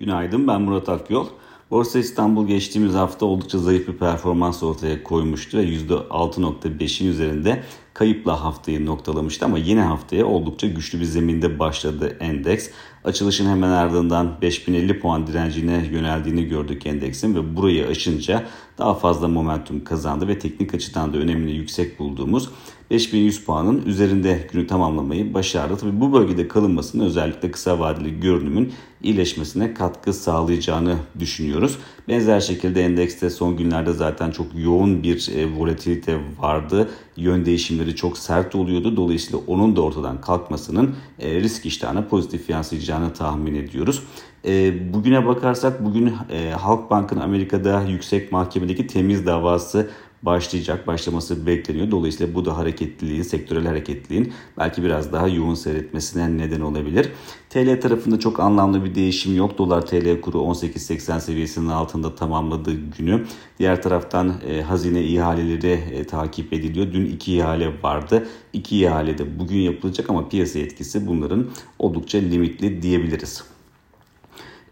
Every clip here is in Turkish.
Günaydın ben Murat Akyol. Borsa İstanbul geçtiğimiz hafta oldukça zayıf bir performans ortaya koymuştu ve %6.5'in üzerinde kayıpla haftayı noktalamıştı ama yine haftaya oldukça güçlü bir zeminde başladı endeks. Açılışın hemen ardından 5050 puan direncine yöneldiğini gördük endeksin ve burayı aşınca daha fazla momentum kazandı ve teknik açıdan da önemli yüksek bulduğumuz 5100 puanın üzerinde günü tamamlamayı başardı. Tabii bu bölgede kalınmasının özellikle kısa vadeli görünümün iyileşmesine katkı sağlayacağını düşünüyoruz. Benzer şekilde endekste son günlerde zaten çok yoğun bir e, volatilite vardı. Yön değişimleri çok sert oluyordu. Dolayısıyla onun da ortadan kalkmasının e, risk iştahına pozitif yansıyacağını tahmin ediyoruz. E, bugüne bakarsak bugün Halkbank'ın Amerika'da yüksek mahkemedeki temiz davası başlayacak, başlaması bekleniyor. Dolayısıyla bu da hareketliliğin, sektörel hareketliliğin belki biraz daha yoğun seyretmesine neden olabilir. TL tarafında çok anlamlı bir değişim yok. Dolar TL kuru 18.80 seviyesinin altında tamamladığı günü. Diğer taraftan e, hazine ihaleleri e, takip ediliyor. Dün iki ihale vardı. İki ihale de bugün yapılacak ama piyasa etkisi bunların oldukça limitli diyebiliriz.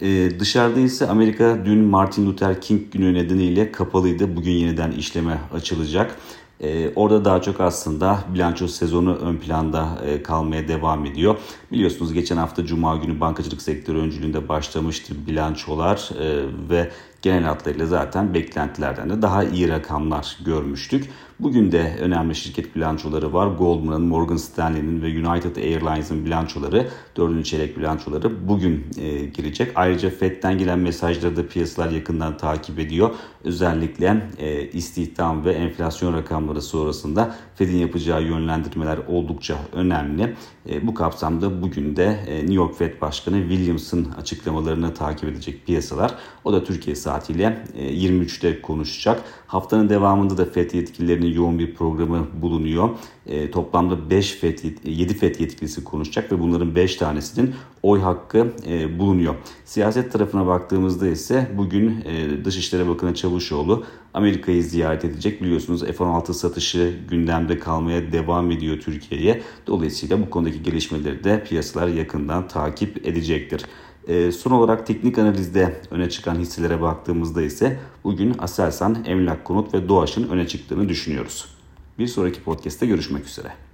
Ee, dışarıda ise Amerika dün Martin Luther King günü nedeniyle kapalıydı. Bugün yeniden işleme açılacak. Ee, orada daha çok aslında bilanço sezonu ön planda e, kalmaya devam ediyor. Biliyorsunuz geçen hafta Cuma günü bankacılık sektörü öncülüğünde başlamıştı bilançolar e, ve genel hatlarıyla zaten beklentilerden de daha iyi rakamlar görmüştük. Bugün de önemli şirket bilançoları var. Goldman'ın, Morgan Stanley'nin ve United Airlines'ın bilançoları, dördüncü çeyrek bilançoları bugün e, girecek. Ayrıca FED'den gelen mesajları da piyasalar yakından takip ediyor. Özellikle e, istihdam ve enflasyon rakamları sonrasında FED'in yapacağı yönlendirmeler oldukça önemli. E, bu kapsamda bugün de e, New York Fed Başkanı Williams'ın açıklamalarını takip edecek piyasalar. O da Türkiye saatiyle 23'te konuşacak. Haftanın devamında da FED yetkililerinin yoğun bir programı bulunuyor. E, toplamda 5 FED, 7 FED yetkilisi konuşacak ve bunların 5 tanesinin oy hakkı e, bulunuyor. Siyaset tarafına baktığımızda ise bugün e, Dışişleri Bakanı Çavuşoğlu Amerika'yı ziyaret edecek. Biliyorsunuz F-16 satışı gündemde kalmaya devam ediyor Türkiye'ye. Dolayısıyla bu konudaki gelişmeleri de piyasalar yakından takip edecektir. E, son olarak teknik analizde öne çıkan hisselere baktığımızda ise bugün Aselsan, Emlak Konut ve Doğaç'ın öne çıktığını düşünüyoruz. Bir sonraki podcast'te görüşmek üzere.